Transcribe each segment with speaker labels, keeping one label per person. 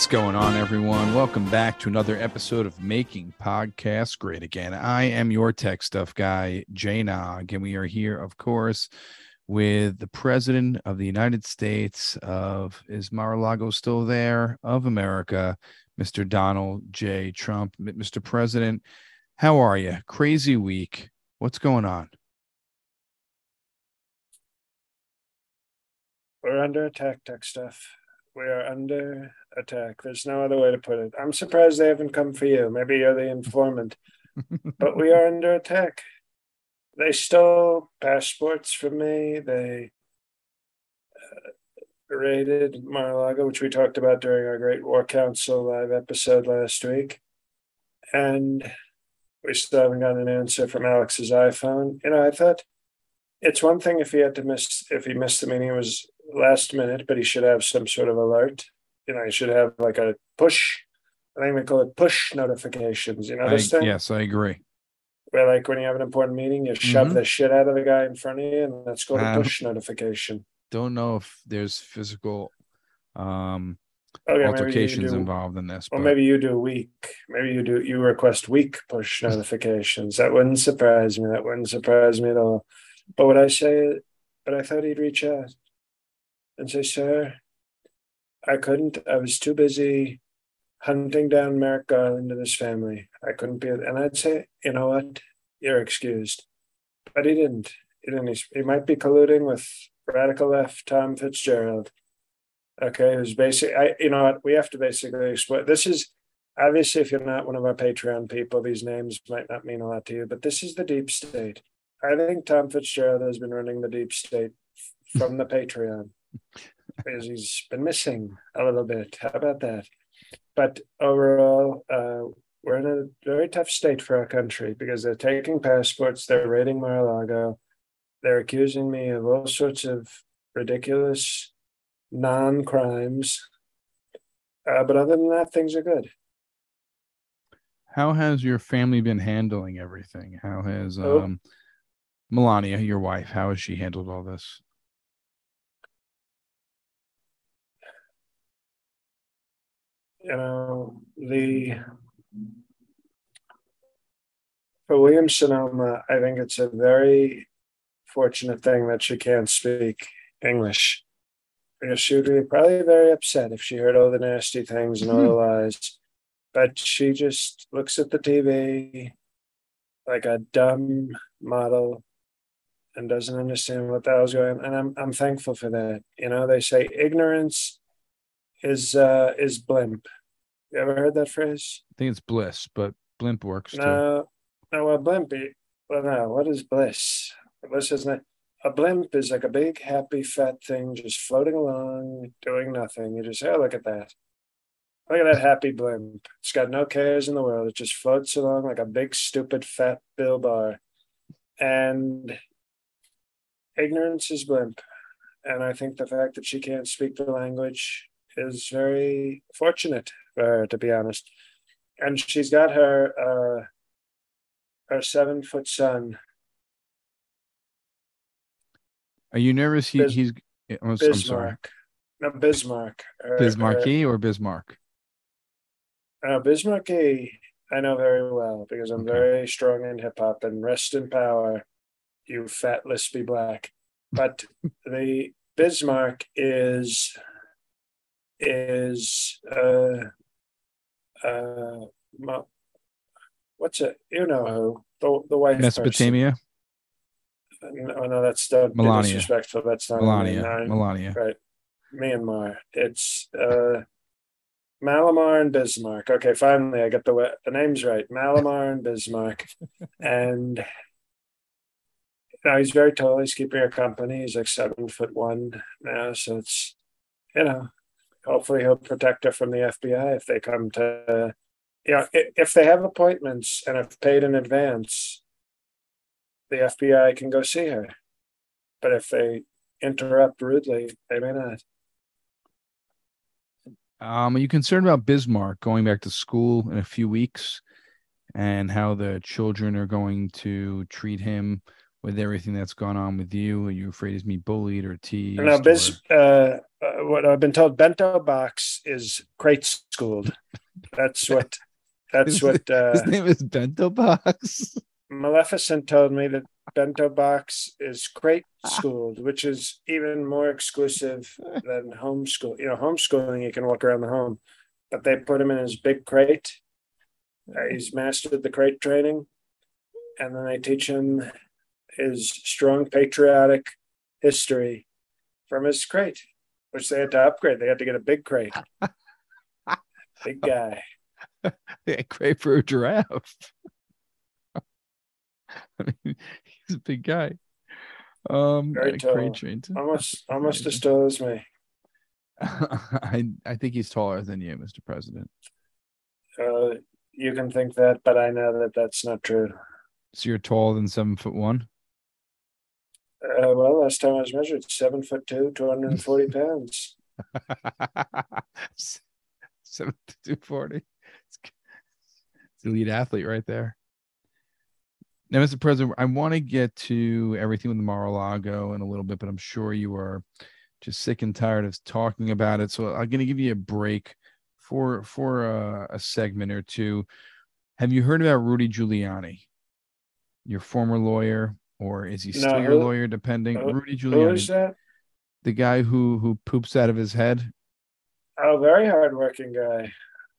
Speaker 1: What's going on, everyone? Welcome back to another episode of Making Podcasts Great Again. I am your tech stuff guy, Jay Nog, and we are here, of course, with the President of the United States of is Mar-a-Lago still there of America, Mr. Donald J. Trump. Mr. President, how are you? Crazy week. What's going on?
Speaker 2: We're under attack, tech stuff. We are under attack. There's no other way to put it. I'm surprised they haven't come for you. Maybe you're the informant, but we are under attack. They stole passports from me. They uh, raided Mar-a-Lago, which we talked about during our Great War Council live episode last week. And we still haven't got an answer from Alex's iPhone. You know, I thought it's one thing if he had to miss if he missed the meeting, it was last minute, but he should have some sort of alert. You know, he should have like a push. I think we call it push notifications. You know
Speaker 1: I,
Speaker 2: this thing?
Speaker 1: Yes, I agree.
Speaker 2: Where like when you have an important meeting, you shove
Speaker 1: Mhm.
Speaker 2: the shit out of the guy in front of you, and that's called a
Speaker 1: Um,
Speaker 2: push notification.
Speaker 1: Don't know if there's physical um
Speaker 2: Okay,
Speaker 1: altercations
Speaker 2: do-
Speaker 1: involved in this.
Speaker 2: Or
Speaker 1: but
Speaker 2: maybe you do week. Maybe you do you request week push notifications. That wouldn't surprise me. That wouldn't surprise me at all. But what I say, but I thought he'd reach out and say, "Sir, I couldn't. I was too busy hunting down Merrick Garland and his family. I couldn't be." And I'd say, "You know what? You're excused." But he didn't. He didn't. He, might be colluding with radical left Tom Fitzgerald. Okay, who's basically, I, you know what? We have to basically explain. This is obviously, if you're not one of our Patreon people, these names might not mean a lot to you, but this is the deep state. I think Tom Fitzgerald has been running the deep state from the Patreon because he's been missing a little bit. How about that? But overall, uh, we're in a very tough state for our country because they're taking passports, they're raiding Mar-a-Lago, they're accusing me of all sorts of ridiculous non-crimes. Uh, but other than that, things are good.
Speaker 1: how has your family been handling everything? How has
Speaker 2: Oh.
Speaker 1: um Melania, your wife, how has she handled all this?
Speaker 2: You know, the for William Sonoma, I think it's a very fortunate thing that she can't speak English. Because she would be probably very upset if she heard all the nasty things and all the hmm. lies. But she just looks at the TV like a dumb model and doesn't understand what the hell's going on. And I'm I'm thankful for that. You know, they say ignorance is uh is blimp. You ever heard that phrase?
Speaker 1: I think it's bliss, but blimp works too.
Speaker 2: No, no, a blimp. Well, no, what is bliss? Bliss is not it? a blimp is like a big happy fat thing just floating along, doing nothing. You just say, oh, look at that. Look at that happy blimp. It's got no cares in the world. It just floats along like a big stupid fat bill bar. And ignorance is blimp. And I think the fact that she can't speak the language is very fortunate for her, to be honest. And she's got her uh, her seven foot son,
Speaker 1: Are you nervous? He,
Speaker 2: Bis-
Speaker 1: he's I'm, I'm sorry.
Speaker 2: Bismarck. No, Bismarck. Her-
Speaker 1: Bismarcky or Bismarck?
Speaker 2: her- uh, Bismarck, he, I know very well because I'm
Speaker 1: Okay.
Speaker 2: very strong in hip hop and rest in power, you fat lispy black. But the Bismarck is is uh uh mo- what's it? You know who the the wife person.
Speaker 1: Mesopotamia,
Speaker 2: No, no, that's the
Speaker 1: Melania.
Speaker 2: disrespectful. That's not
Speaker 1: Melania, Melania.
Speaker 2: right. Myanmar. It's uh Malamar and Bismarck. Okay, finally I got the the names right. Malamar and Bismarck. and you know, he's very tall. He's keeping her company. He's like seven foot one now. So it's you know, hopefully he'll protect her from the FBI if they come to you know, if they have appointments and have paid in advance, the FBI can go see her. But if they interrupt rudely, they may not.
Speaker 1: Um, are you concerned about Bismarck going back to school in a few weeks and how the children are going to treat him with everything that's gone on with you? Are you afraid he's being bullied or teased?
Speaker 2: Now,
Speaker 1: or-
Speaker 2: Biz, uh, uh, what I've been told, bento box is crate schooled. That's what. That's
Speaker 1: His-
Speaker 2: what uh,
Speaker 1: His name is Bento Box.
Speaker 2: Maleficent told me that bento box is crate schooled, which is even more exclusive than homeschool. You know, homeschooling you can walk around the home, but they put him in his big crate. Uh, he's mastered the crate training, and then they teach him his strong patriotic history from his crate, which they had to upgrade. They had to get a big crate. Big guy.
Speaker 1: Yeah, great for a giraffe. I mean, he's a big guy. Um,
Speaker 2: Very tall.
Speaker 1: crate trained.
Speaker 2: Almost almost as tall as me.
Speaker 1: I I think he's taller than you, Mr. President.
Speaker 2: Uh, you can think that, but I know that that's not true.
Speaker 1: So you're taller than seven foot one.
Speaker 2: Uh, well, last time I was measured, seven foot two, 240 pounds.
Speaker 1: Seven to two forty. It's it's elite athlete right there. Now, Mr. President, I want to get to everything with the Mar-a-Lago in a little bit, but I'm sure you are just sick and tired of talking about it. So I'm going to give you a break for for a, a segment or two. Have you heard about Rudy Giuliani, your former lawyer, or is he still
Speaker 2: No,
Speaker 1: your
Speaker 2: who-
Speaker 1: lawyer? Depending,
Speaker 2: who-
Speaker 1: Rudy Giuliani, the guy who who poops out of his head.
Speaker 2: Oh, very hardworking guy.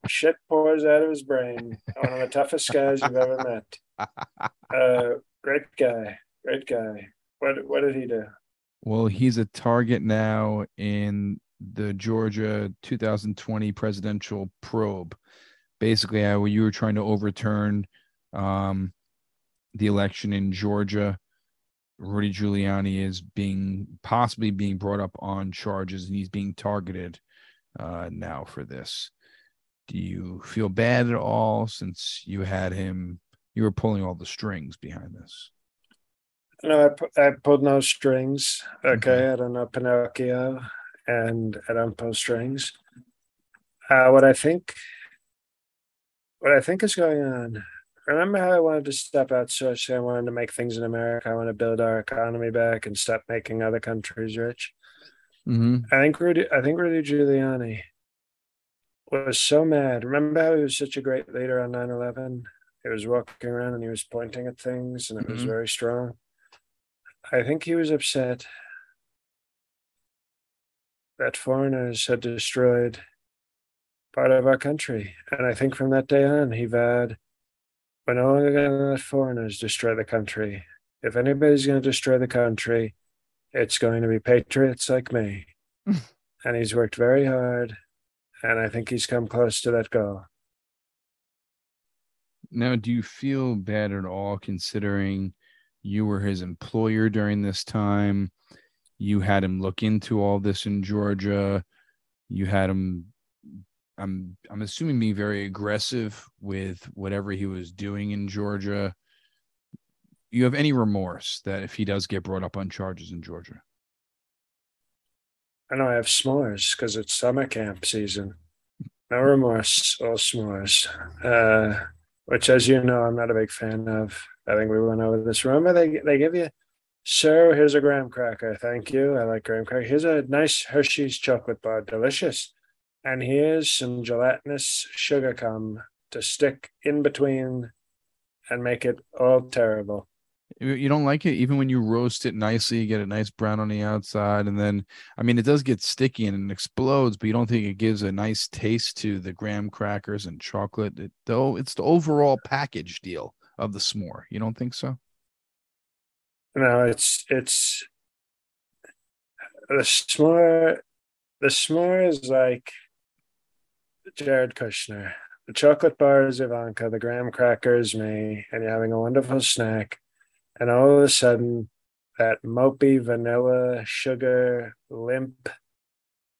Speaker 2: Shit pours out of his brain. One of the toughest guys you've ever met. Uh, great guy. Great guy. What What did he do?
Speaker 1: Well, he's a target now in the Georgia 2020 presidential probe. Basically, how you were trying to overturn um, the election in Georgia. Rudy Giuliani is being possibly being brought up on charges, and he's being targeted uh, now for this. Do you feel bad at all since you had him? You were pulling all the strings behind this.
Speaker 2: No, I, I pulled no strings. Okay,
Speaker 1: Okay.
Speaker 2: I don't know Pinocchio, and I don't pull strings. Uh, what I think, what I think is going on. Remember how I wanted to step outsourcing? I wanted to make things in America. I want to build our economy back and stop making other countries rich.
Speaker 1: Mm-hmm.
Speaker 2: I think Rudy. I think Rudy Giuliani was so mad. Remember how he was such a great leader on 9-11? He was walking around and he was pointing at things, and it was
Speaker 1: Mhm.
Speaker 2: very strong. I think he was upset that foreigners had destroyed part of our country, and I think from that day on, he vowed, "We're no longer going to let foreigners destroy the country. If anybody's going to destroy the country, it's going to be patriots like me." and he's worked very hard, and I think he's come close to that goal.
Speaker 1: Now, do you feel bad at all considering you were his employer during this time? You had him look into all this in Georgia. You had him I'm I'm assuming being very aggressive with whatever he was doing in Georgia. You have any remorse that if he does get brought up on charges in Georgia?
Speaker 2: I know I have s'mores because it's summer camp season. No remorse, all s'mores. Uh, which, as you know, I'm not a big fan of. I think we went over this. Remember, they they give you, sir, here's a graham cracker. Thank you. I like graham cracker. Here's a nice Hershey's chocolate bar, delicious. And here's some gelatinous sugar cum to stick in between and make it all terrible.
Speaker 1: You don't like it even when you roast it nicely, you get a nice brown on the outside, and then I mean it does get sticky and it explodes, but you don't think it gives a nice taste to the graham crackers and chocolate. It, though it's the overall package deal of the s'more. You don't think so?
Speaker 2: No, it's it's the s'more. The s'more is like Jared Kushner. The chocolate bar is Ivanka. The graham crackers me, and you're having a wonderful snack and all of a sudden that mopey vanilla sugar limp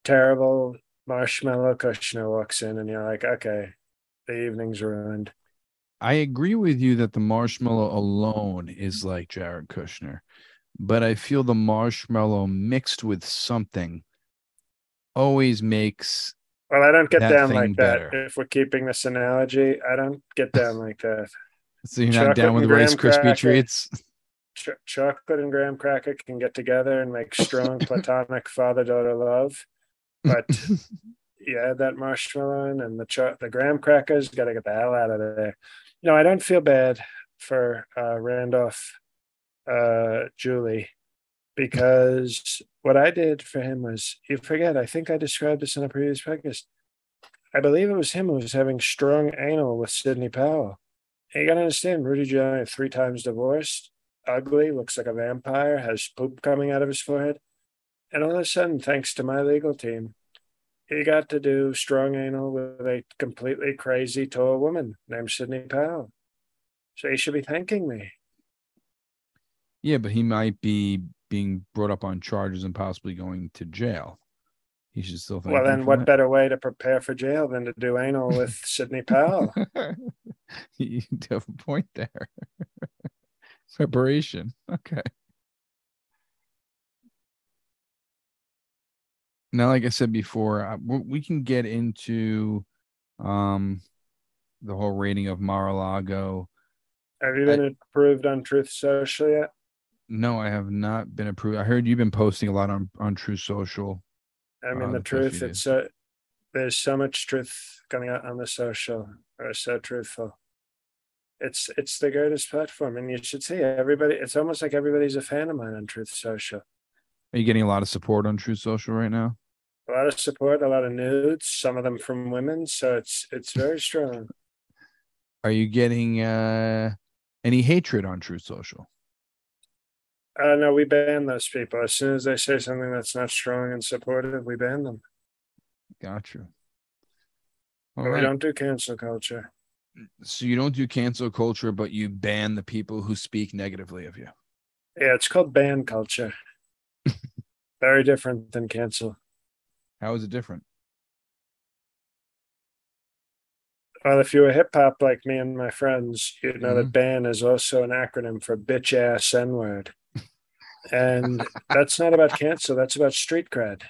Speaker 2: terrible marshmallow kushner walks in and you're like okay the evening's ruined
Speaker 1: i agree with you that the marshmallow alone is like jared kushner but i feel the marshmallow mixed with something always makes
Speaker 2: well i don't get down like better. that if we're keeping this analogy i don't get down like that
Speaker 1: so you're not down with rice crispy treats
Speaker 2: ch- chocolate and graham cracker can get together and make strong platonic father daughter love. But you add that marshmallow and the cho- the graham crackers, got to get the hell out of there. You know, I don't feel bad for uh, Randolph uh, Julie because what I did for him was you forget, I think I described this in a previous podcast. I believe it was him who was having strong anal with Sidney Powell. And you gotta understand, Rudy Giuliani three times divorced ugly, looks like a vampire, has poop coming out of his forehead. And all of a sudden, thanks to my legal team, he got to do strong anal with a completely crazy tall woman named Sidney Powell. So he should be thanking me.
Speaker 1: Yeah, but he might be being brought up on charges and possibly going to jail. He should still think.
Speaker 2: Well, then, what that. better way to prepare for jail than to do anal with Sidney Powell?
Speaker 1: you have a point there. Separation. Okay. Now, like I said before, we can get into um the whole raiding of Mar-a-Lago.
Speaker 2: Have you been I, approved on Truth Social yet?
Speaker 1: No, I have not been approved. I heard you've been posting a lot on on Truth Social.
Speaker 2: I mean, uh, the, the truth. It's so there's so much truth coming out on the social. Or so truthful it's it's the greatest platform and you should see everybody it's almost like everybody's a fan of mine on truth social
Speaker 1: are you getting a lot of support on True social right now
Speaker 2: a lot of support a lot of nudes some of them from women so it's it's very strong
Speaker 1: are you getting uh any hatred on True social
Speaker 2: uh no we ban those people as soon as they say something that's not strong and supportive we ban them
Speaker 1: gotcha
Speaker 2: but right. we don't do cancel culture
Speaker 1: so you don't do cancel culture, but you ban the people who speak negatively of you.
Speaker 2: Yeah, it's called ban culture. Very different than cancel.
Speaker 1: How is it different?
Speaker 2: Well, if you were hip hop like me and my friends, you'd know mm-hmm. that ban is also an acronym for bitch ass N word. And that's not about cancel, that's about street cred.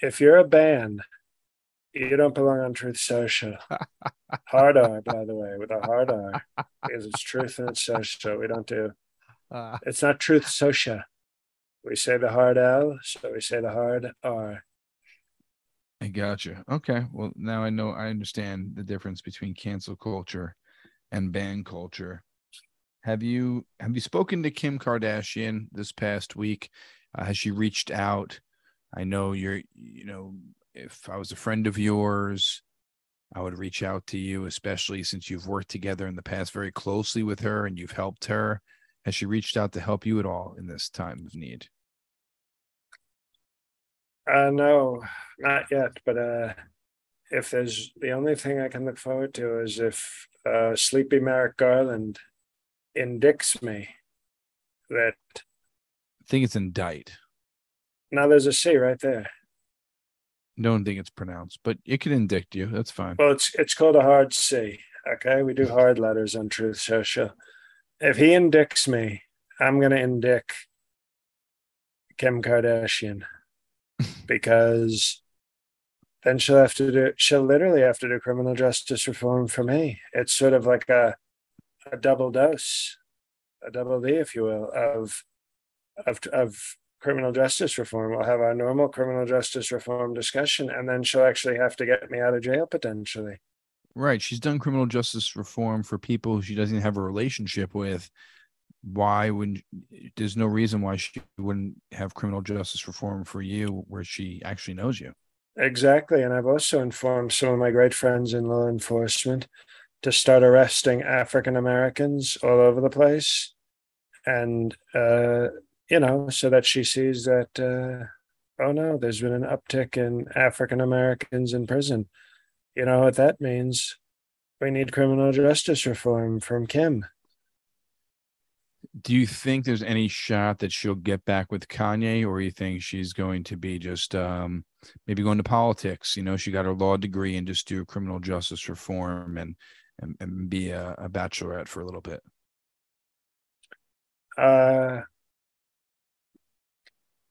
Speaker 2: If you're a band you don't belong on Truth Social. hard R, by the way, with a hard R, because it's truth and it's social. We don't do. Uh, it's not Truth Social. We say the hard L, so we say the hard R.
Speaker 1: I gotcha. Okay. Well, now I know I understand the difference between cancel culture and ban culture. Have you have you spoken to Kim Kardashian this past week? Uh, has she reached out? I know you're, you know, if I was a friend of yours, I would reach out to you, especially since you've worked together in the past very closely with her and you've helped her. Has she reached out to help you at all in this time of need?
Speaker 2: Uh, no, not yet. But uh, if there's the only thing I can look forward to is if uh, Sleepy Merrick Garland indicts me that.
Speaker 1: I think it's indict.
Speaker 2: Now there's a C right there
Speaker 1: don't think it's pronounced, but it can indict you. That's fine.
Speaker 2: Well, it's it's called a hard C. Okay, we do hard letters on Truth Social. If he indicts me, I'm gonna indict Kim Kardashian because then she'll have to do she'll literally have to do criminal justice reform for me. It's sort of like a a double dose, a double D, if you will, of of of criminal justice reform. We'll have our normal criminal justice reform discussion, and then she'll actually have to get me out of jail potentially.
Speaker 1: Right. She's done criminal justice reform for people she doesn't have a relationship with. Why would there's no reason why she wouldn't have criminal justice reform for you where she actually knows you?
Speaker 2: Exactly. And I've also informed some of my great friends in law enforcement to start arresting African Americans all over the place. And, uh, you know, so that she sees that, uh, oh no, there's been an uptick in African Americans in prison. You know what that means? We need criminal justice reform from Kim.
Speaker 1: Do you think there's any shot that she'll get back with Kanye, or you think she's going to be just um, maybe going to politics? You know, she got her law degree and just do criminal justice reform and and, and be a, a bachelorette for a little bit?
Speaker 2: Uh,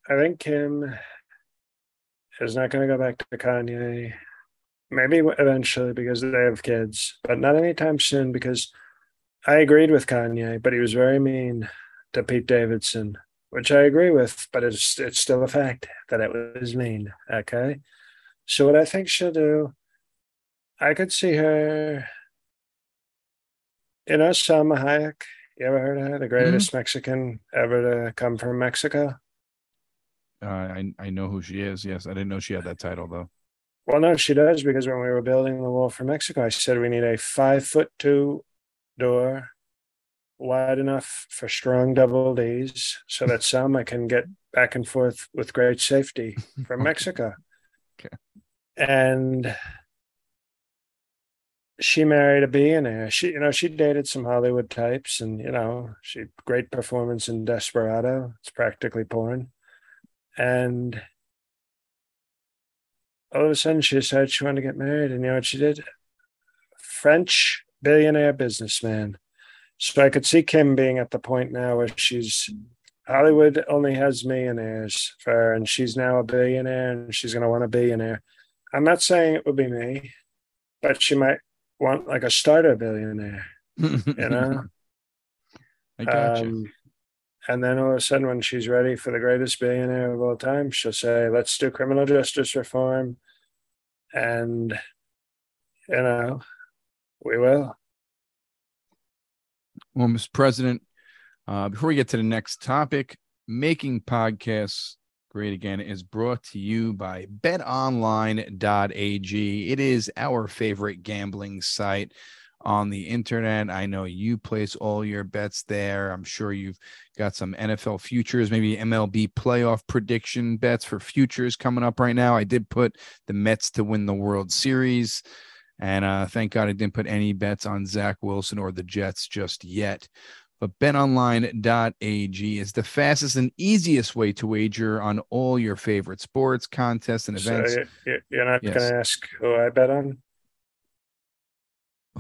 Speaker 2: I think Kim is not going to go back to Kanye. Maybe eventually because they have kids, but not anytime soon because I agreed with Kanye, but he was very mean to Pete Davidson, which I agree with, but it's it's still a fact that it was mean. Okay. So what I think she'll do, I could see her you know Salma Hayek? You ever heard of her? The greatest mm-hmm. Mexican ever to come from Mexico.
Speaker 1: Uh, I I know who she is. Yes, I didn't know she had that title though.
Speaker 2: Well, no, she does because when we were building the wall for Mexico, I said we need a five foot two door, wide enough for strong double D's, so that Salma can get back and forth with great safety from Mexico. okay. And she married a billionaire. She, you know, she dated some Hollywood types, and you know, she great performance in Desperado. It's practically porn, and all of a sudden she decided she wanted to get married, and you know what she did? French billionaire businessman. So I could see Kim being at the point now where she's Hollywood only has millionaires for her, and she's now a billionaire, and she's going to want a billionaire. I'm not saying it would be me, but she might want like a starter billionaire, you know?
Speaker 1: I got um, you.
Speaker 2: And then all of a sudden, when she's ready for the greatest billionaire of all time, she'll say, let's do criminal justice reform. And, you know, we will.
Speaker 1: Well, Mr. President, uh, before we get to the next topic, making podcasts Great Again is brought to you by betonline.ag. It is our favorite gambling site on the internet. I know you place all your bets there. I'm sure you've got some NFL futures, maybe MLB playoff prediction bets for futures coming up right now. I did put the Mets to win the World Series. And uh, thank God I didn't put any bets on Zach Wilson or the Jets just yet. But betonline.ag is the fastest and easiest way to wager on all your favorite sports, contests, and events. So
Speaker 2: you're not yes. going to ask who I bet on?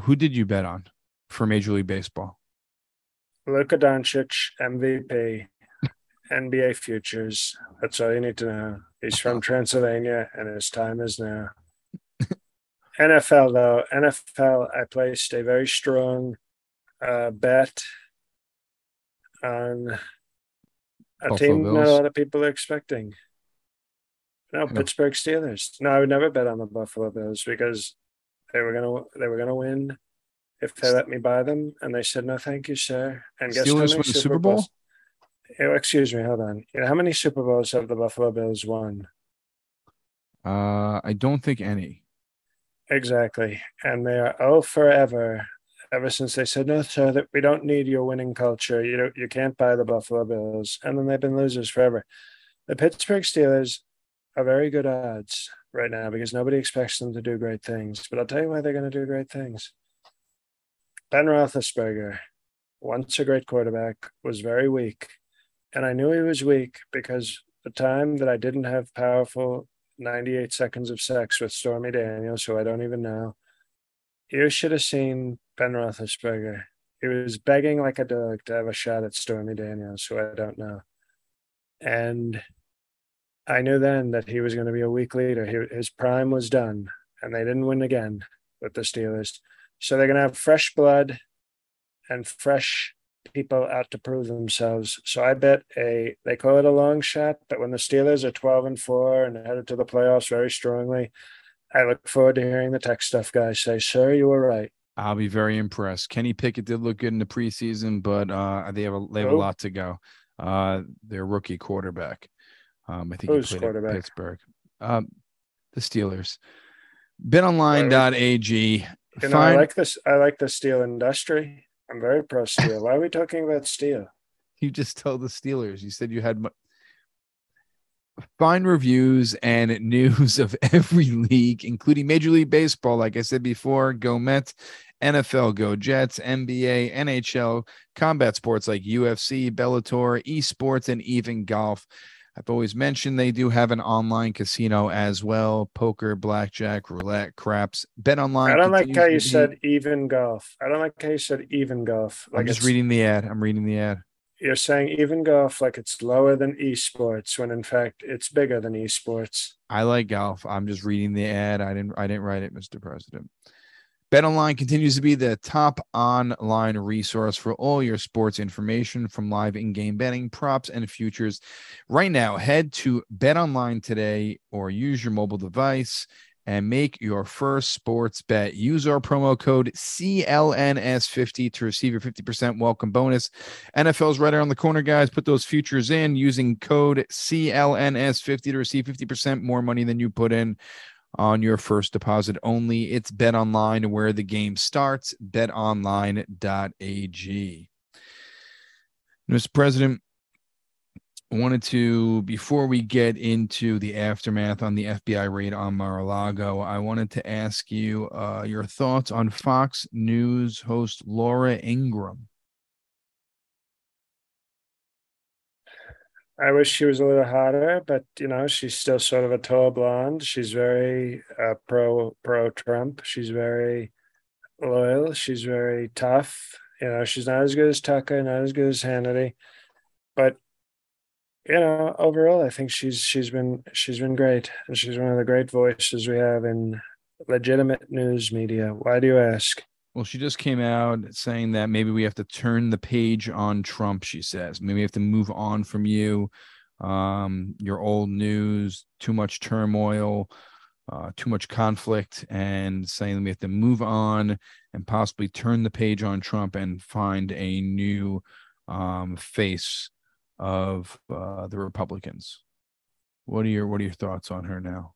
Speaker 1: Who did you bet on for Major League Baseball?
Speaker 2: Luka Doncic, MVP, NBA futures. That's all you need to know. He's from Transylvania and his time is now. NFL, though, NFL, I placed a very strong uh, bet on a Buffalo team Bills. not a lot of people are expecting. No, no, Pittsburgh Steelers. No, I would never bet on the Buffalo Bills because they were gonna they were gonna win if they let me buy them, and they said no, thank you, sir. And guess
Speaker 1: Steelers win the Super Bowl.
Speaker 2: Oh, excuse me, hold on. You know, how many Super Bowls have the Buffalo Bills won?
Speaker 1: Uh, I don't think any.
Speaker 2: Exactly, and they are oh forever ever since they said, no, sir, that we don't need your winning culture. You know, you can't buy the Buffalo Bills. And then they've been losers forever. The Pittsburgh Steelers are very good odds right now because nobody expects them to do great things. But I'll tell you why they're going to do great things. Ben Roethlisberger, once a great quarterback, was very weak. And I knew he was weak because the time that I didn't have powerful 98 seconds of sex with Stormy Daniels, who I don't even know, you should have seen Ben Roethlisberger. He was begging like a dog to have a shot at Stormy Daniels, who I don't know. And I knew then that he was going to be a weak leader. He, his prime was done, and they didn't win again with the Steelers. So they're going to have fresh blood and fresh people out to prove themselves. So I bet a they call it a long shot, but when the Steelers are 12 and 4 and headed to the playoffs very strongly, I look forward to hearing the tech stuff guys say, "Sir, you were right."
Speaker 1: I'll be very impressed. Kenny Pickett did look good in the preseason, but uh, they have a they have
Speaker 2: Who?
Speaker 1: a lot to go. Uh, their rookie quarterback. Um, I think
Speaker 2: Who's
Speaker 1: he played at Pittsburgh. Um, the Steelers. BetOnline.ag.
Speaker 2: You know, I like this. I like the steel industry. I'm very pro steel. Why are we talking about steel?
Speaker 1: you just told the Steelers. You said you had. Find reviews and news of every league, including Major League Baseball. Like I said before, go Mets, NFL, go Jets, NBA, NHL, combat sports like UFC, Bellator, esports, and even golf. I've always mentioned they do have an online casino as well poker, blackjack, roulette, craps. Bet online.
Speaker 2: I don't like how you said even golf. I don't like how you said even golf.
Speaker 1: I'm just reading the ad. I'm reading the ad.
Speaker 2: You're saying even golf like it's lower than esports when in fact it's bigger than esports.
Speaker 1: I like golf. I'm just reading the ad. I didn't I didn't write it, Mr. President. BetOnline continues to be the top online resource for all your sports information from live in-game betting, props, and futures. Right now, head to BetOnline today or use your mobile device and make your first sports bet. Use our promo code CLNS50 to receive your 50% welcome bonus. NFL's right around the corner, guys. Put those futures in using code CLNS50 to receive 50% more money than you put in on your first deposit only. It's Bet Online where the game starts. BetOnline.ag. Mr. President, wanted to, before we get into the aftermath on the FBI raid on Mar-a-Lago, I wanted to ask you uh, your thoughts on Fox News host Laura Ingraham.
Speaker 2: I wish she was a little hotter, but you know she's still sort of a tall blonde. She's very uh, pro pro Trump. She's very loyal. She's very tough. You know she's not as good as Tucker, not as good as Hannity, but you know overall I think she's she's been she's been great, and she's one of the great voices we have in legitimate news media. Why do you ask?
Speaker 1: Well, she just came out saying that maybe we have to turn the page on Trump. She says maybe we have to move on from you, um, your old news, too much turmoil, uh, too much conflict, and saying that we have to move on and possibly turn the page on Trump and find a new um, face of uh, the Republicans. What are your What are your thoughts on her now?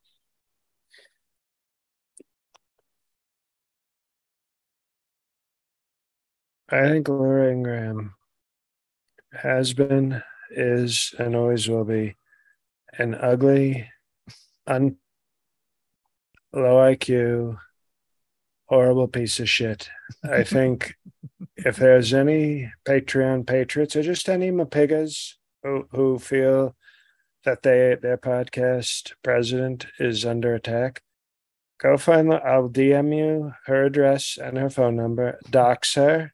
Speaker 2: I think Laura Ingraham has been, is, and always will be an ugly, un, low IQ, horrible piece of shit. I think if there's any Patreon patriots or just any Mapigas who, who feel that they their podcast president is under attack, go find the I'll DM you her address and her phone number, dox her,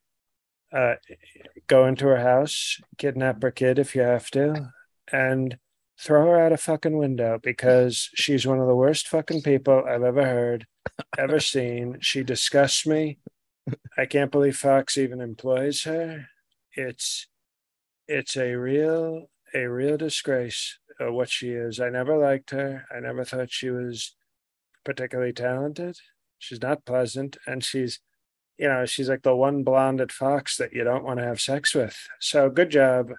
Speaker 2: uh, go into her house, kidnap her kid if you have to, and throw her out a fucking window because she's one of the worst fucking people I've ever heard, ever seen. She disgusts me. I can't believe Fox even employs her. It's it's a real a real disgrace uh, what she is. I never liked her. I never thought she was particularly talented. She's not pleasant, and she's you know, she's like the one blonde at Fox that you don't want to have sex with. So good job,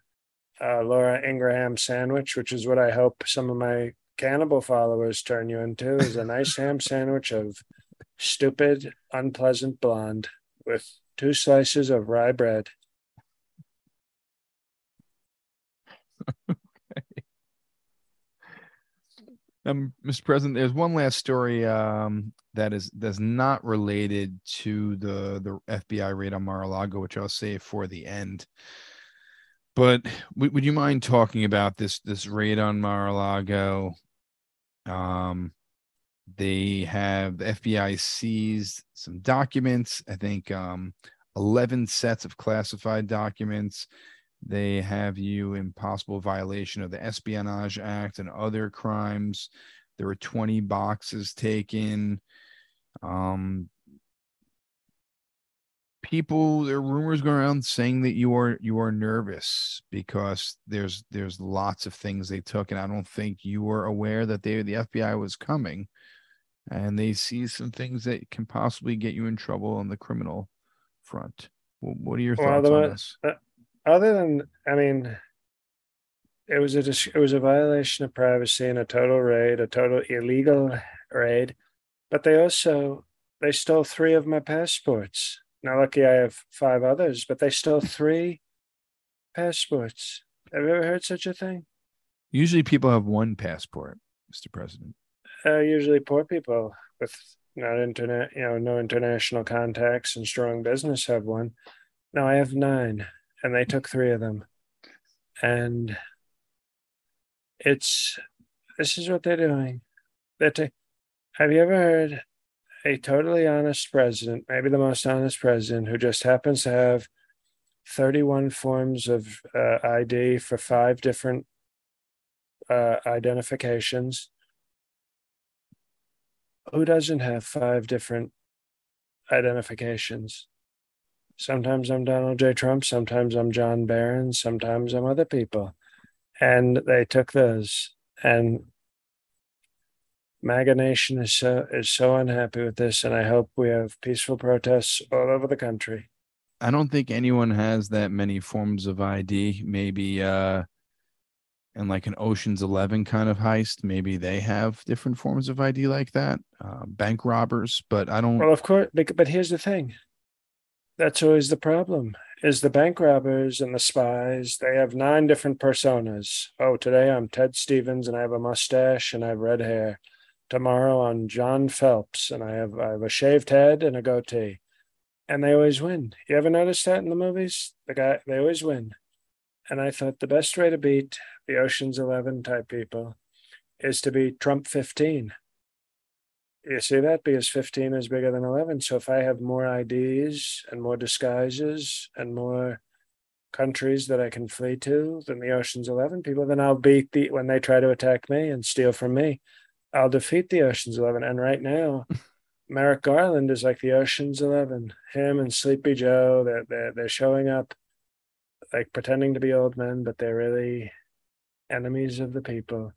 Speaker 2: uh, Laura Ingraham sandwich, which is what I hope some of my cannibal followers turn you into is a nice ham sandwich of stupid, unpleasant blonde with two slices of rye bread.
Speaker 1: Um, Mr. President, there's one last story um, that is that's not related to the the FBI raid on Mar-a-Lago, which I'll save for the end. But would, would you mind talking about this this raid on Mar-a-Lago? Um, they have the FBI seized some documents. I think um, eleven sets of classified documents. They have you in possible violation of the Espionage Act and other crimes. There were 20 boxes taken. Um, people, there are rumors going around saying that you are you are nervous because there's there's lots of things they took, and I don't think you were aware that they the FBI was coming. and they see some things that can possibly get you in trouble on the criminal front. What are your thoughts well, on this? Uh,
Speaker 2: other than, I mean, it was a it was a violation of privacy and a total raid, a total illegal raid. But they also they stole three of my passports. Now, lucky I have five others, but they stole three passports. Have you ever heard such a thing?
Speaker 1: Usually, people have one passport, Mr. President.
Speaker 2: Uh, usually, poor people with not internet, you know, no international contacts and strong business have one. No, I have nine, and they took three of them. And it's this is what they're doing. That they, have you ever heard a totally honest president, maybe the most honest president, who just happens to have 31 forms of uh, ID for five different uh, identifications? Who doesn't have five different identifications? Sometimes I'm Donald J. Trump, sometimes I'm John Barron, sometimes I'm other people and they took those and MAGA Nation is so is so unhappy with this, and I hope we have peaceful protests all over the country.
Speaker 1: I don't think anyone has that many forms of ID. Maybe uh in like an Ocean's Eleven kind of heist, maybe they have different forms of ID like that. Uh, bank robbers, but I don't.
Speaker 2: Well, of course, but here's the thing. That's always the problem is the bank robbers and the spies. They have nine different personas. Oh, today I'm Ted Stevens and I have a mustache and I have red hair. Tomorrow I'm John Phelps and I have I have a shaved head and a goatee. And they always win. You ever notice that in the movies? The guy they always win. And I thought the best way to beat the Ocean's Eleven type people is to be Trump 15 you see that because 15 is bigger than 11 so if i have more ids and more disguises and more countries that i can flee to than the oceans 11 people then i'll beat the when they try to attack me and steal from me i'll defeat the oceans 11 and right now merrick garland is like the oceans 11 him and sleepy joe they're, they're, they're showing up like pretending to be old men but they're really enemies of the people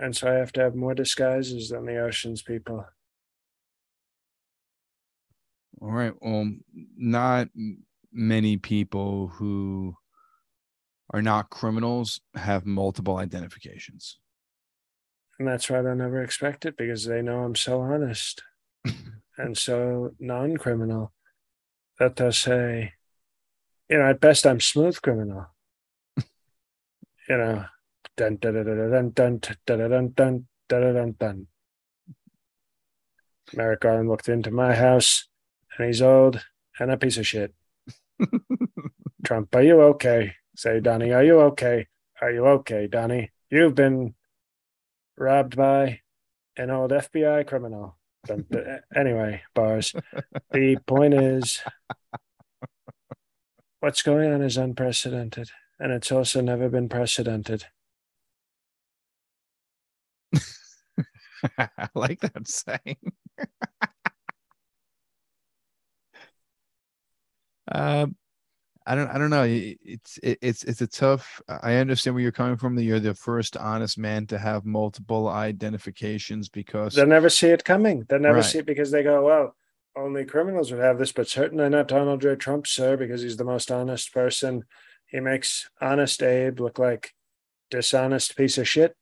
Speaker 2: and so I have to have more disguises than the ocean's people.
Speaker 1: All right. Well, not many people who are not criminals have multiple identifications.
Speaker 2: And that's why they'll never expect it because they know I'm so honest and so non criminal that they'll say, you know, at best I'm smooth criminal. you know, dun dun dun dun dun dun dun dun dun dun dun. Merrick Garland walked into my house and he's old and a piece of shit. Trump, are you okay? Say, Donnie, are you okay? Are you okay, Donnie? You've been robbed by an old FBI criminal. anyway, bars. The point is, what's going on is unprecedented, and it's also never been precedented.
Speaker 1: I like that saying. Um, I don't. I don't know. It's it's it's a tough. I understand where you're coming from. That you're the first honest man to have multiple identifications because
Speaker 2: they never see it coming. They never right. see it because they go, "Well, only criminals would have this," but certainly not Donald J. Trump, sir, because he's the most honest person. He makes honest Abe look like dishonest piece of shit.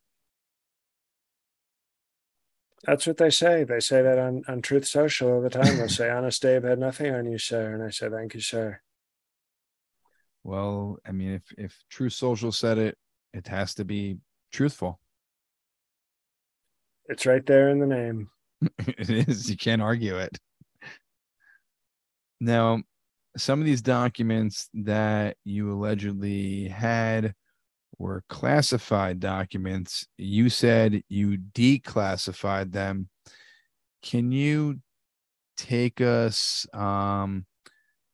Speaker 2: That's what they say. They say that on, on Truth Social all the time. They'll say, Honest Abe had nothing on you, sir. And I say, Thank you, sir.
Speaker 1: Well, I mean, if if Truth Social said it, it has to be truthful.
Speaker 2: It's right there in the name.
Speaker 1: it is. You can't argue it. Now, some of these documents that you allegedly had were classified documents. You said you declassified them. Can you take us um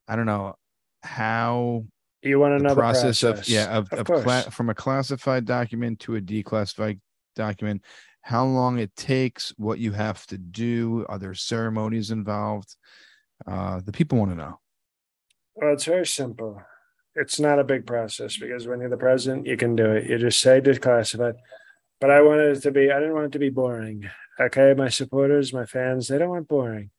Speaker 1: I don't know how
Speaker 2: you want another
Speaker 1: process,
Speaker 2: process,
Speaker 1: of yeah of, of, of cla- from a classified document to a declassified document how long it takes what you have to do are there ceremonies involved uh the people want to know
Speaker 2: well it's very simple it's not a big process because when you're the president, you can do it. You just say declassified. But I wanted it to be, I didn't want it to be boring. okay, my supporters, my fans, they don't want boring.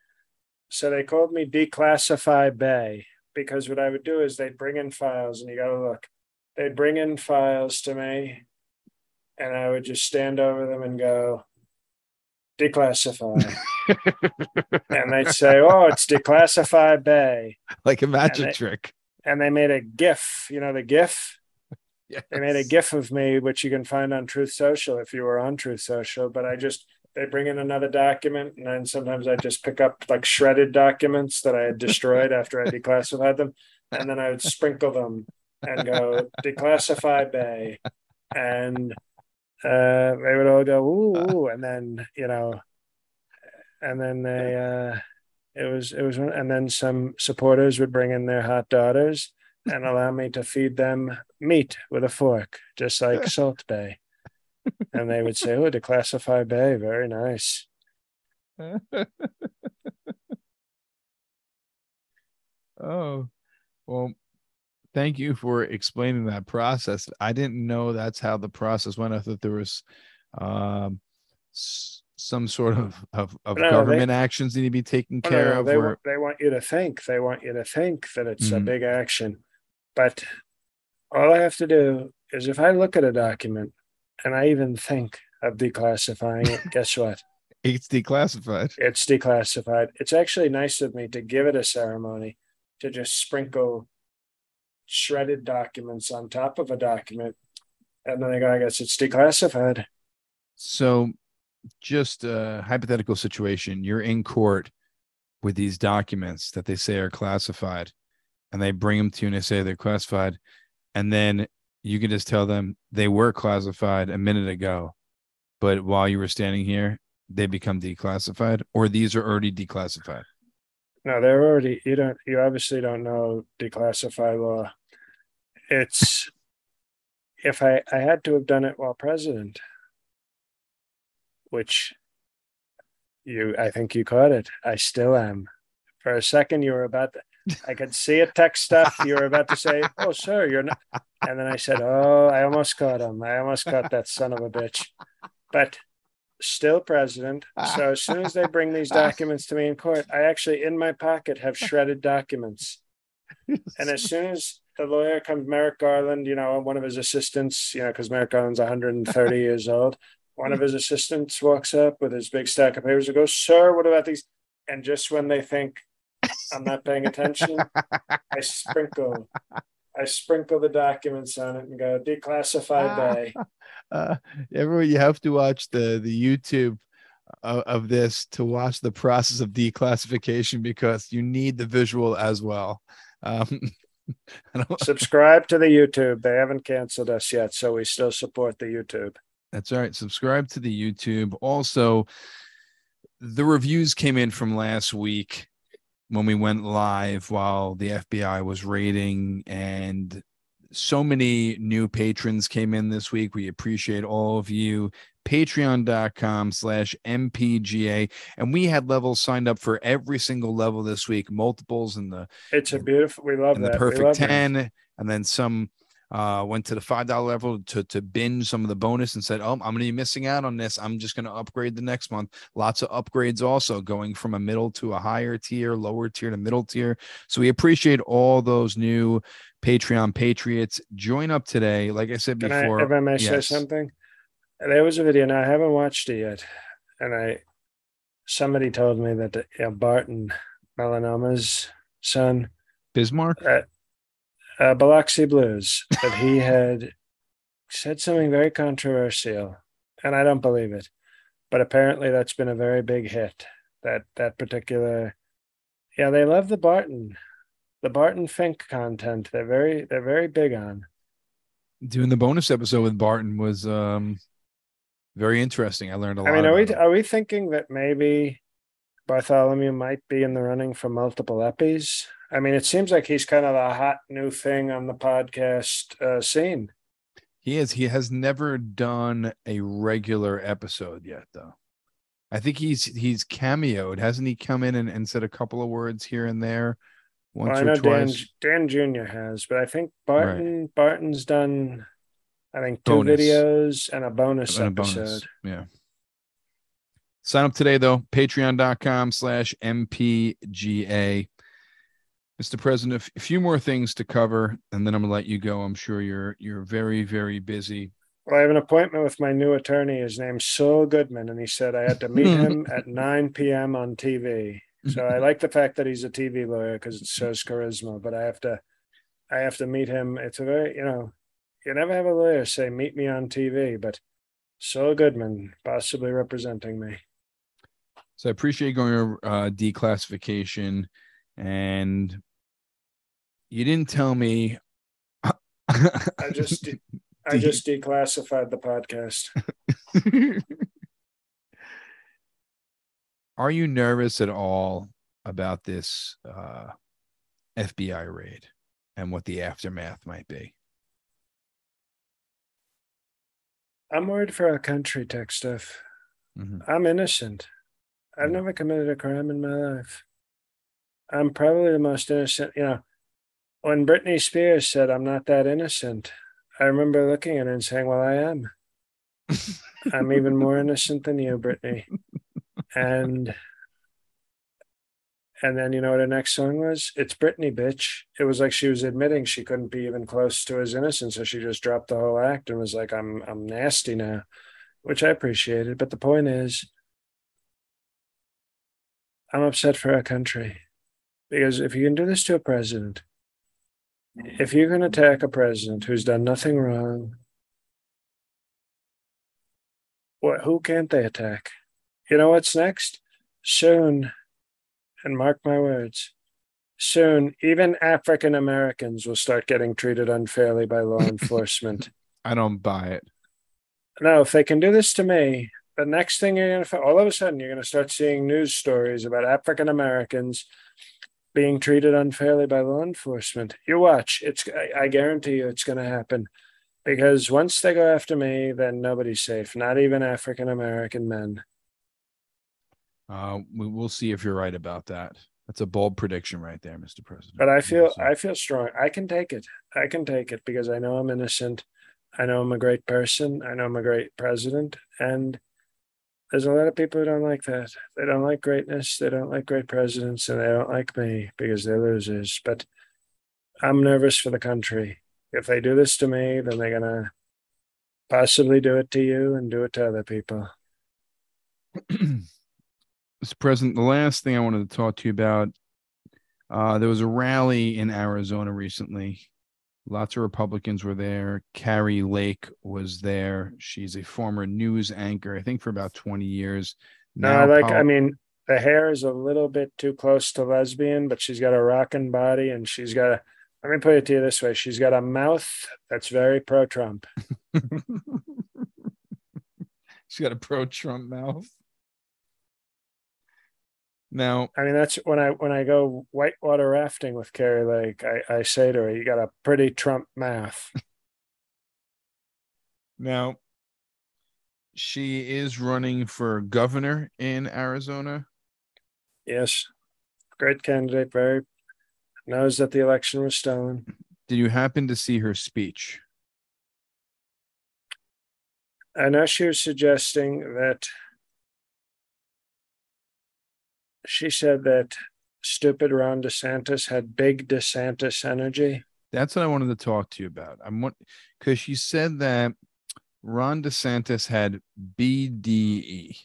Speaker 2: So they called me Declassify Bay because what I would do is they'd bring in files and you got to look. They'd bring in files to me and I would just stand over them and go, declassify. and they'd say, oh, it's Declassify Bay.
Speaker 1: Like a magic
Speaker 2: they,
Speaker 1: trick.
Speaker 2: And they made a GIF, you know, the GIF? Yes. They made a GIF of me, which you can find on Truth Social if you were on Truth Social. But I just they bring in another document, and then sometimes I just pick up like shredded documents that I had destroyed after I declassified them, and then I would sprinkle them and go declassify Bae, and uh, they would all go ooh, ooh, and then you know, and then they uh, it was it was, and then some supporters would bring in their hot daughters and allow me to feed them meat with a fork, just like Salt Bae and they would say, "Oh, declassify Bae, very nice."
Speaker 1: oh, well, thank you for explaining that process. I didn't know that's how the process went. I thought there was um, some sort of of, of no, government they, actions need to be taken oh, care no, no, of.
Speaker 2: They, want, they want you to think. They want you to think that it's mm-hmm. a big action, but all I have to do is if I look at a document and I even think of declassifying it, guess what?
Speaker 1: It's declassified.
Speaker 2: It's declassified. It's actually nice of me to give it a ceremony to just sprinkle shredded documents on top of a document. And then I go, I guess it's declassified.
Speaker 1: So, just a hypothetical situation you're in court with these documents that they say are classified, and they bring them to you and they say they're classified. And then you can just tell them they were classified a minute ago, but while you were standing here, they become declassified, or these are already declassified.
Speaker 2: No, they're already. You don't. You obviously don't know declassified law. It's if I I had to have done it while president, which you I think you caught it. I still am. For a second, you were about to. I could see it text stuff. You were about to say, "Oh, sir, you're not." And then I said, "Oh, I almost caught him. I almost caught that son of a bitch." But still president. So as soon as they bring these documents to me in court, I actually in my pocket have shredded documents. And as soon as the lawyer comes, Merrick Garland, you know, one of his assistants, you know, because Merrick Garland's 130 years old, one of his assistants walks up with his big stack of papers and goes, Sir, what about these? And just when they think I'm not paying attention. I sprinkle, I sprinkle the documents on it and go declassified by.
Speaker 1: Uh, everyone, you have to watch the the YouTube of, of, this to watch the process of declassification because you need the visual as well. Um,
Speaker 2: subscribe to the YouTube. They haven't canceled us yet, so we still support the YouTube.
Speaker 1: That's all right. Subscribe to the YouTube. Also, the reviews came in from last week when we went live while the FBI was raiding and so many new patrons came in this week. We appreciate all of you. Patreon.com slash MPGA. And we had levels signed up for every single level this week, multiples in the
Speaker 2: it's a beautiful we love that.
Speaker 1: The perfect 10, that. and then some uh, went to the five dollar level to to binge some of the bonus and said, "Oh, I'm going to be missing out on this. I'm just going to upgrade the next month." Lots of upgrades also going from a middle to a higher tier, lower tier to middle tier. So we appreciate all those new Patreon patriots. Join up today. Like I said
Speaker 2: Can
Speaker 1: before,
Speaker 2: I, if I may yes. say something, there was a video, and I haven't watched it yet, and I somebody told me that the, you know, Barton Melanoma's son
Speaker 1: Bismarck.
Speaker 2: Uh, uh, Biloxi Blues that he had said something very controversial, and I don't believe it, but apparently that's been a very big hit. That that particular, yeah, they love the Barton, the Barton Fink content. They're very they're very big on.
Speaker 1: Doing the bonus episode with Barton was um very interesting. I learned a lot. I
Speaker 2: mean, are we him. are we thinking that maybe Bartholomew might be in the running for multiple Eppies? I mean, it seems like he's kind of a hot new thing on the podcast uh, scene.
Speaker 1: He is. He has never done a regular episode yet, though. I think he's he's cameoed, hasn't he? Come in and, and said a couple of words here and there,
Speaker 2: once well, I know twice. Dan, Dan Jr. has, but I think Barton right. Barton's done. I think two bonus. videos and a bonus and episode. A bonus.
Speaker 1: Yeah. Sign up today, though. Patreon.com slash MPGA. Mr. President, a few more things to cover, and then I'm gonna let you go. I'm sure you're you're very, very busy.
Speaker 2: Well, I have an appointment with my new attorney. His name's Saul Goodman, and he said I had to meet him at 9 p.m. on TV. So I like the fact that he's a TV lawyer because it shows charisma. But I have to, I have to meet him. It's a very, you know, you never have a lawyer say meet me on TV, but Saul Goodman possibly representing me.
Speaker 1: So I appreciate going over uh, declassification, and you didn't tell me.
Speaker 2: I just, de- I just declassified the podcast.
Speaker 1: Are you nervous at all about this uh, FBI raid and what the aftermath might be?
Speaker 2: I'm worried for our country, tech stuff.
Speaker 1: Mhm.
Speaker 2: I'm innocent. I've
Speaker 1: Yeah.
Speaker 2: never committed a crime in my life. I'm probably the most innocent. You know, when Britney Spears said, I'm not that innocent, I remember looking at her and saying, Well, I am. I'm even more innocent than you, Britney. And and then you know what her next song was? It's Britney, bitch. It was like she was admitting she couldn't be even close to his innocence, so she just dropped the whole act and was like, "I'm I'm nasty now," which I appreciated. But the point is, I'm upset for our country because if you can do this to a president, if you can attack a president who's done nothing wrong, what who can't they attack? You know what's next? Soon, and mark my words, soon even African Americans will start getting treated unfairly by law enforcement.
Speaker 1: I don't buy it.
Speaker 2: No, if they can do this to me, the next thing you're going to all of a sudden you're going to start seeing news stories about African Americans being treated unfairly by law enforcement. You watch, it's I, I guarantee you it's going to happen because once they go after me, then nobody's safe, not even African American men.
Speaker 1: Uh, we, we'll see if you're right about that. That's a bold prediction right there, Mr. President.
Speaker 2: But I feel. I feel strong. I can take it. I can take it because I know I'm innocent. I know I'm a great person. I know I'm a great president. And there's a lot of people who don't like that. They don't like greatness. They don't like great presidents, and they don't like me because they're losers. But I'm nervous for the country. If they do this to me, then they're gonna possibly do it to you and do it to other people.
Speaker 1: Mr. President, the last thing I wanted to talk to you about, uh, there was a rally in Arizona recently. Lots of Republicans were there. Kari Lake was there. She's a former news anchor, I think, for about 20 years.
Speaker 2: No, I like. I mean, the hair is a little bit too close to lesbian, but she's got a rocking body, and she's got a. Let me put it to you this way: she's got a mouth that's very pro-Trump.
Speaker 1: she's got a pro Trump mouth. Now,
Speaker 2: I mean, that's when I when I go whitewater rafting with Kari Lake, I, I say to her, "You got a pretty Trump mouth."
Speaker 1: now, she is running for governor in Arizona.
Speaker 2: yes, great candidate. Very knows that the election was stolen.
Speaker 1: Did you happen to see her speech?
Speaker 2: I know she was suggesting that she said that stupid Ron DeSantis had big DeSantis energy.
Speaker 1: That's what I wanted to talk to you about. I'm because she said that Ron DeSantis had BDE.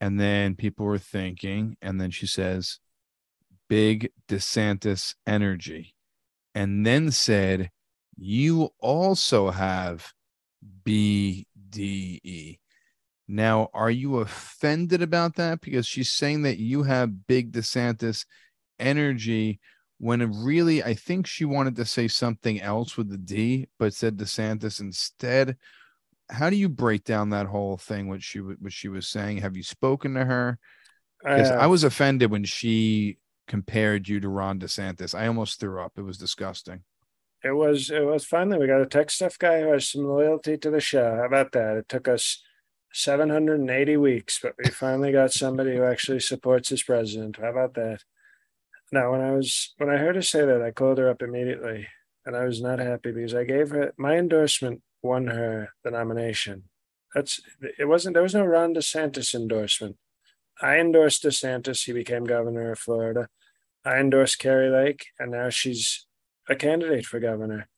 Speaker 1: And then people were thinking, and then she says, big DeSantis energy. And then said, you also have BDE. Now, are you offended about that? Because she's saying that you have big DeSantis energy when really, I think she wanted to say something else with the D, but said DeSantis instead. How do you break down that whole thing? What she what she was saying? Have you spoken to her? Because
Speaker 2: Uh,
Speaker 1: I was offended when she compared you to Ron DeSantis. I almost threw up. It was disgusting.
Speaker 2: it was it was finally we got a tech stuff guy who has some loyalty to the show. How about that? It took us 780 weeks, but we finally got somebody who actually supports his president. How about that? Now, when I was when I heard her say that, I called her up immediately, and I was not happy because I gave her my endorsement won her the nomination. That's it. Wasn't there was no Ron DeSantis endorsement. I endorsed DeSantis. He became governor of Florida. I endorsed Kari Lake, and now she's a candidate for governor.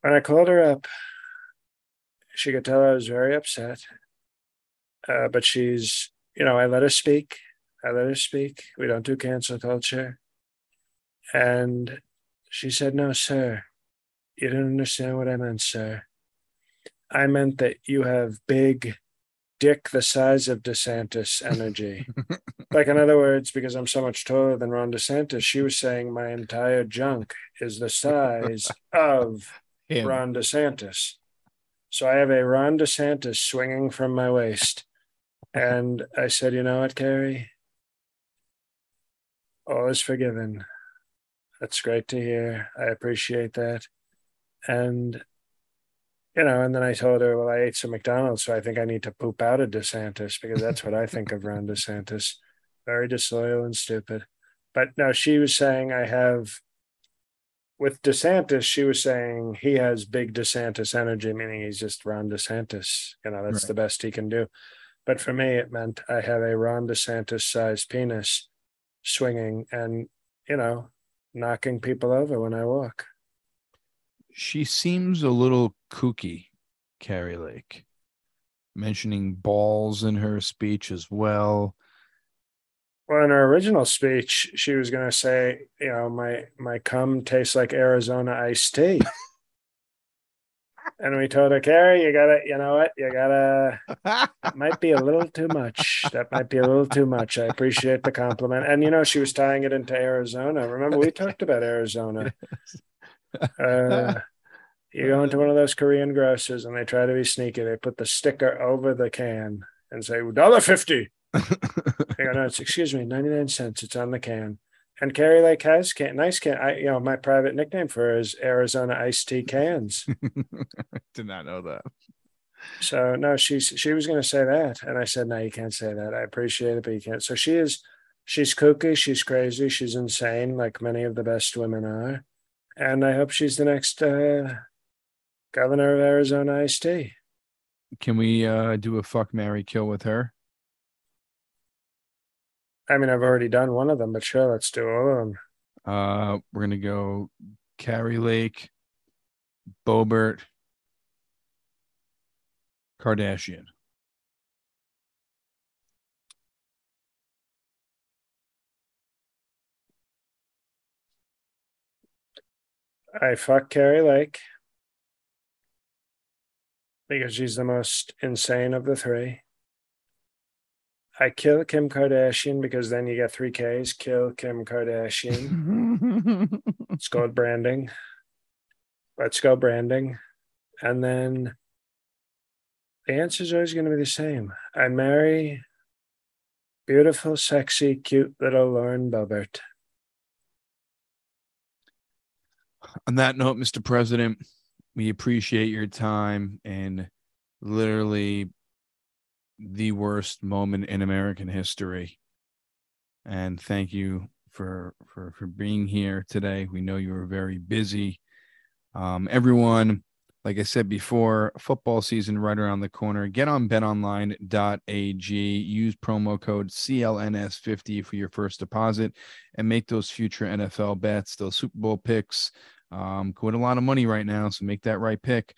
Speaker 2: When I called her up, she could tell I was very upset. Uh, but she's, you know, I let her speak. I let her speak. We don't do cancel culture. And she said, No, sir, you didn't understand what I meant, sir. I meant that you have big dick the size of DeSantis energy. like, in other words, because I'm so much taller than Ron DeSantis, she was saying my entire junk is the size of Him. Ron DeSantis. So I have a Ron DeSantis swinging from my waist. And I said, you know what, Carrie? All is forgiven. That's great to hear. I appreciate that. And, you know, and then I told her, well, I ate some McDonald's, so I think I need to poop out a DeSantis because that's what I think of Ron DeSantis. Very disloyal and stupid. But no, she was saying I have with DeSantis, she was saying he has big DeSantis energy, meaning he's just Ron DeSantis. You know, that's right. the best he can do. But for me, it meant I have a Ron DeSantis sized penis swinging and, you know, knocking people over when I walk.
Speaker 1: She seems a little kooky, Kari Lake, mentioning balls in her speech as well
Speaker 2: well, in her original speech, she was going to say, you know, my my cum tastes like Arizona iced tea. and we told her, Kari, you gotta, you know what, you gotta. Might be a little too much. That might be a little too much. I appreciate the compliment. And you know, she was tying it into Arizona. Remember, we talked about Arizona. Uh, you go into one of those Korean grocers and they try to be sneaky. They put the sticker over the can and say dollar fifty. Hang on, it's, excuse me, 99 cents. It's on the can. And Kari Lake has can nice can. I you know my private nickname for her is Arizona iced tea cans.
Speaker 1: Did not know that.
Speaker 2: So no, she's she was going to say that, and I said no, you can't say that. I appreciate it, but you can't. So she is, she's kooky, she's crazy, she's insane, like many of the best women are, and I hope she's the next uh, governor of Arizona iced tea.
Speaker 1: Can we uh, do a fuck Mary kill with her?
Speaker 2: I mean, I've already done one of them, but sure, let's do all of them.
Speaker 1: Uh, we're gonna go Kari Lake, Boebert, Kardashian.
Speaker 2: I fuck Kari Lake because she's the most insane of the three. I kill Kim Kardashian because then you get three Ks. Kill Kim Kardashian. it's called branding. Let's go branding. And then the answer is always going to be the same. I marry beautiful, sexy, cute little Lauren Boebert.
Speaker 1: On that note, Mr. President, we appreciate your time and literally the worst moment in American history. And thank you for for for being here today. We know you were very busy. Um, everyone, like I said before, football season right around the corner. Get on betonline.ag, use promo code CLNS50 for your first deposit and make those future NFL bets, those Super Bowl picks. Um, quite a lot of money right now, so make that right pick.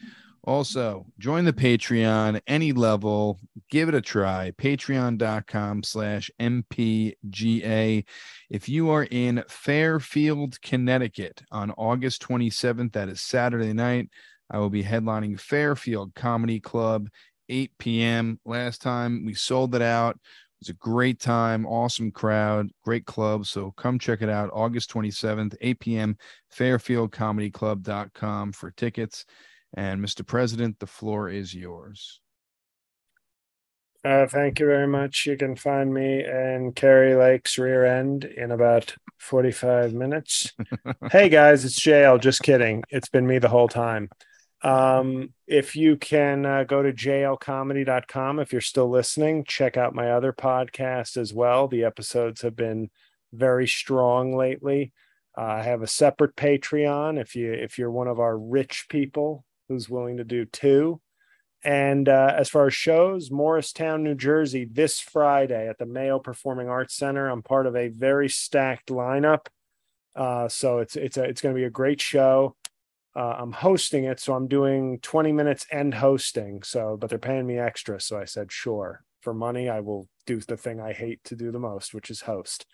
Speaker 1: Also, join the Patreon, any level, give it a try. Patreon.com slash MPGA. If you are in Fairfield, Connecticut on August 27th, that is Saturday night, I will be headlining Fairfield Comedy Club, 8 p.m. Last time we sold it out. It was a great time, awesome crowd, great club. So come check it out August 27th, 8 p.m. FairfieldComedyClub.com for tickets. And Mr. President, the floor is yours.
Speaker 2: Uh, thank you very much. You can find me in Kari Lake's rear end in about 45 minutes. hey guys, it's JL. Just kidding. It's been me the whole time. Um, if you can uh, go to jlcomedy.com, if you're still listening, check out my other podcast as well. The episodes have been very strong lately. Uh, I have a separate Patreon. If you if you're one of our rich people, who's willing to do two. and uh, as far as shows, Morristown, New Jersey, this Friday at the Mayo Performing Arts Center. I'm part of a very stacked lineup, uh, so it's it's a, it's going to be a great show. Uh, I'm hosting it, so I'm doing 20 minutes and hosting. So, but they're paying me extra, so I said sure for money, I will do the thing I hate to do the most, which is host.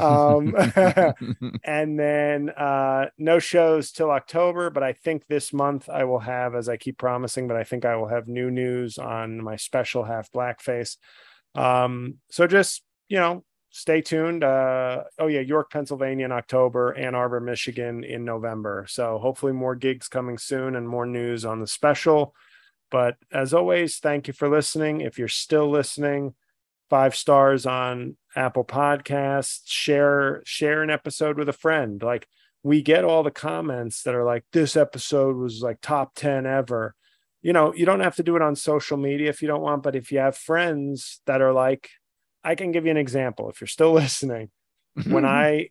Speaker 2: um, and then uh, no shows till October, but I think this month I will have, as I keep promising, but I think I will have new news on my special half blackface. Um, so just, you know, stay tuned. Uh, oh, yeah, York, Pennsylvania in October, Ann Arbor, Michigan in November. So hopefully more gigs coming soon and more news on the special. But as always, thank you for listening. If you're still listening, five stars on Apple Podcasts, share share an episode with a friend. Like we get all the comments that are like this episode was like top 10 ever. You know, you don't have to do it on social media if you don't want, but if you have friends that are like I can give you an example if you're still listening. when I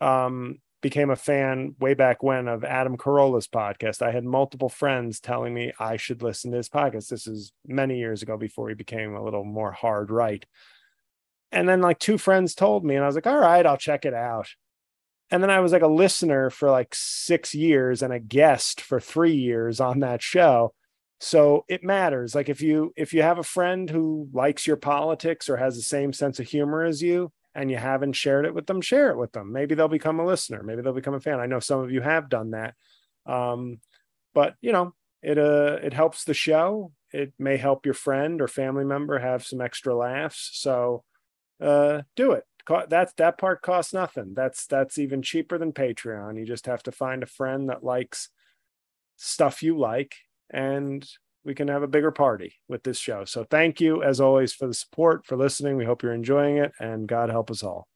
Speaker 2: um became a fan way back when of Adam Carolla's podcast. I had multiple friends telling me I should listen to his podcast. This is many years ago before he became a little more hard right. And then like two friends told me, and I was like, all right, I'll check it out. And then I was like a listener for like six years and a guest for three years on that show. So it matters. Like if you if you have a friend who likes your politics or has the same sense of humor as you, and you haven't shared it with them, share it with them. Maybe they'll become a listener. Maybe they'll become a fan. I know some of you have done that. Um, but you know, it uh it helps the show. It may help your friend or family member have some extra laughs. So uh do it. That's that part costs nothing. That's that's even cheaper than Patreon. You just have to find a friend that likes stuff you like and we can have a bigger party with this show. So thank you as always for the support, for listening. We hope you're enjoying it and God help us all.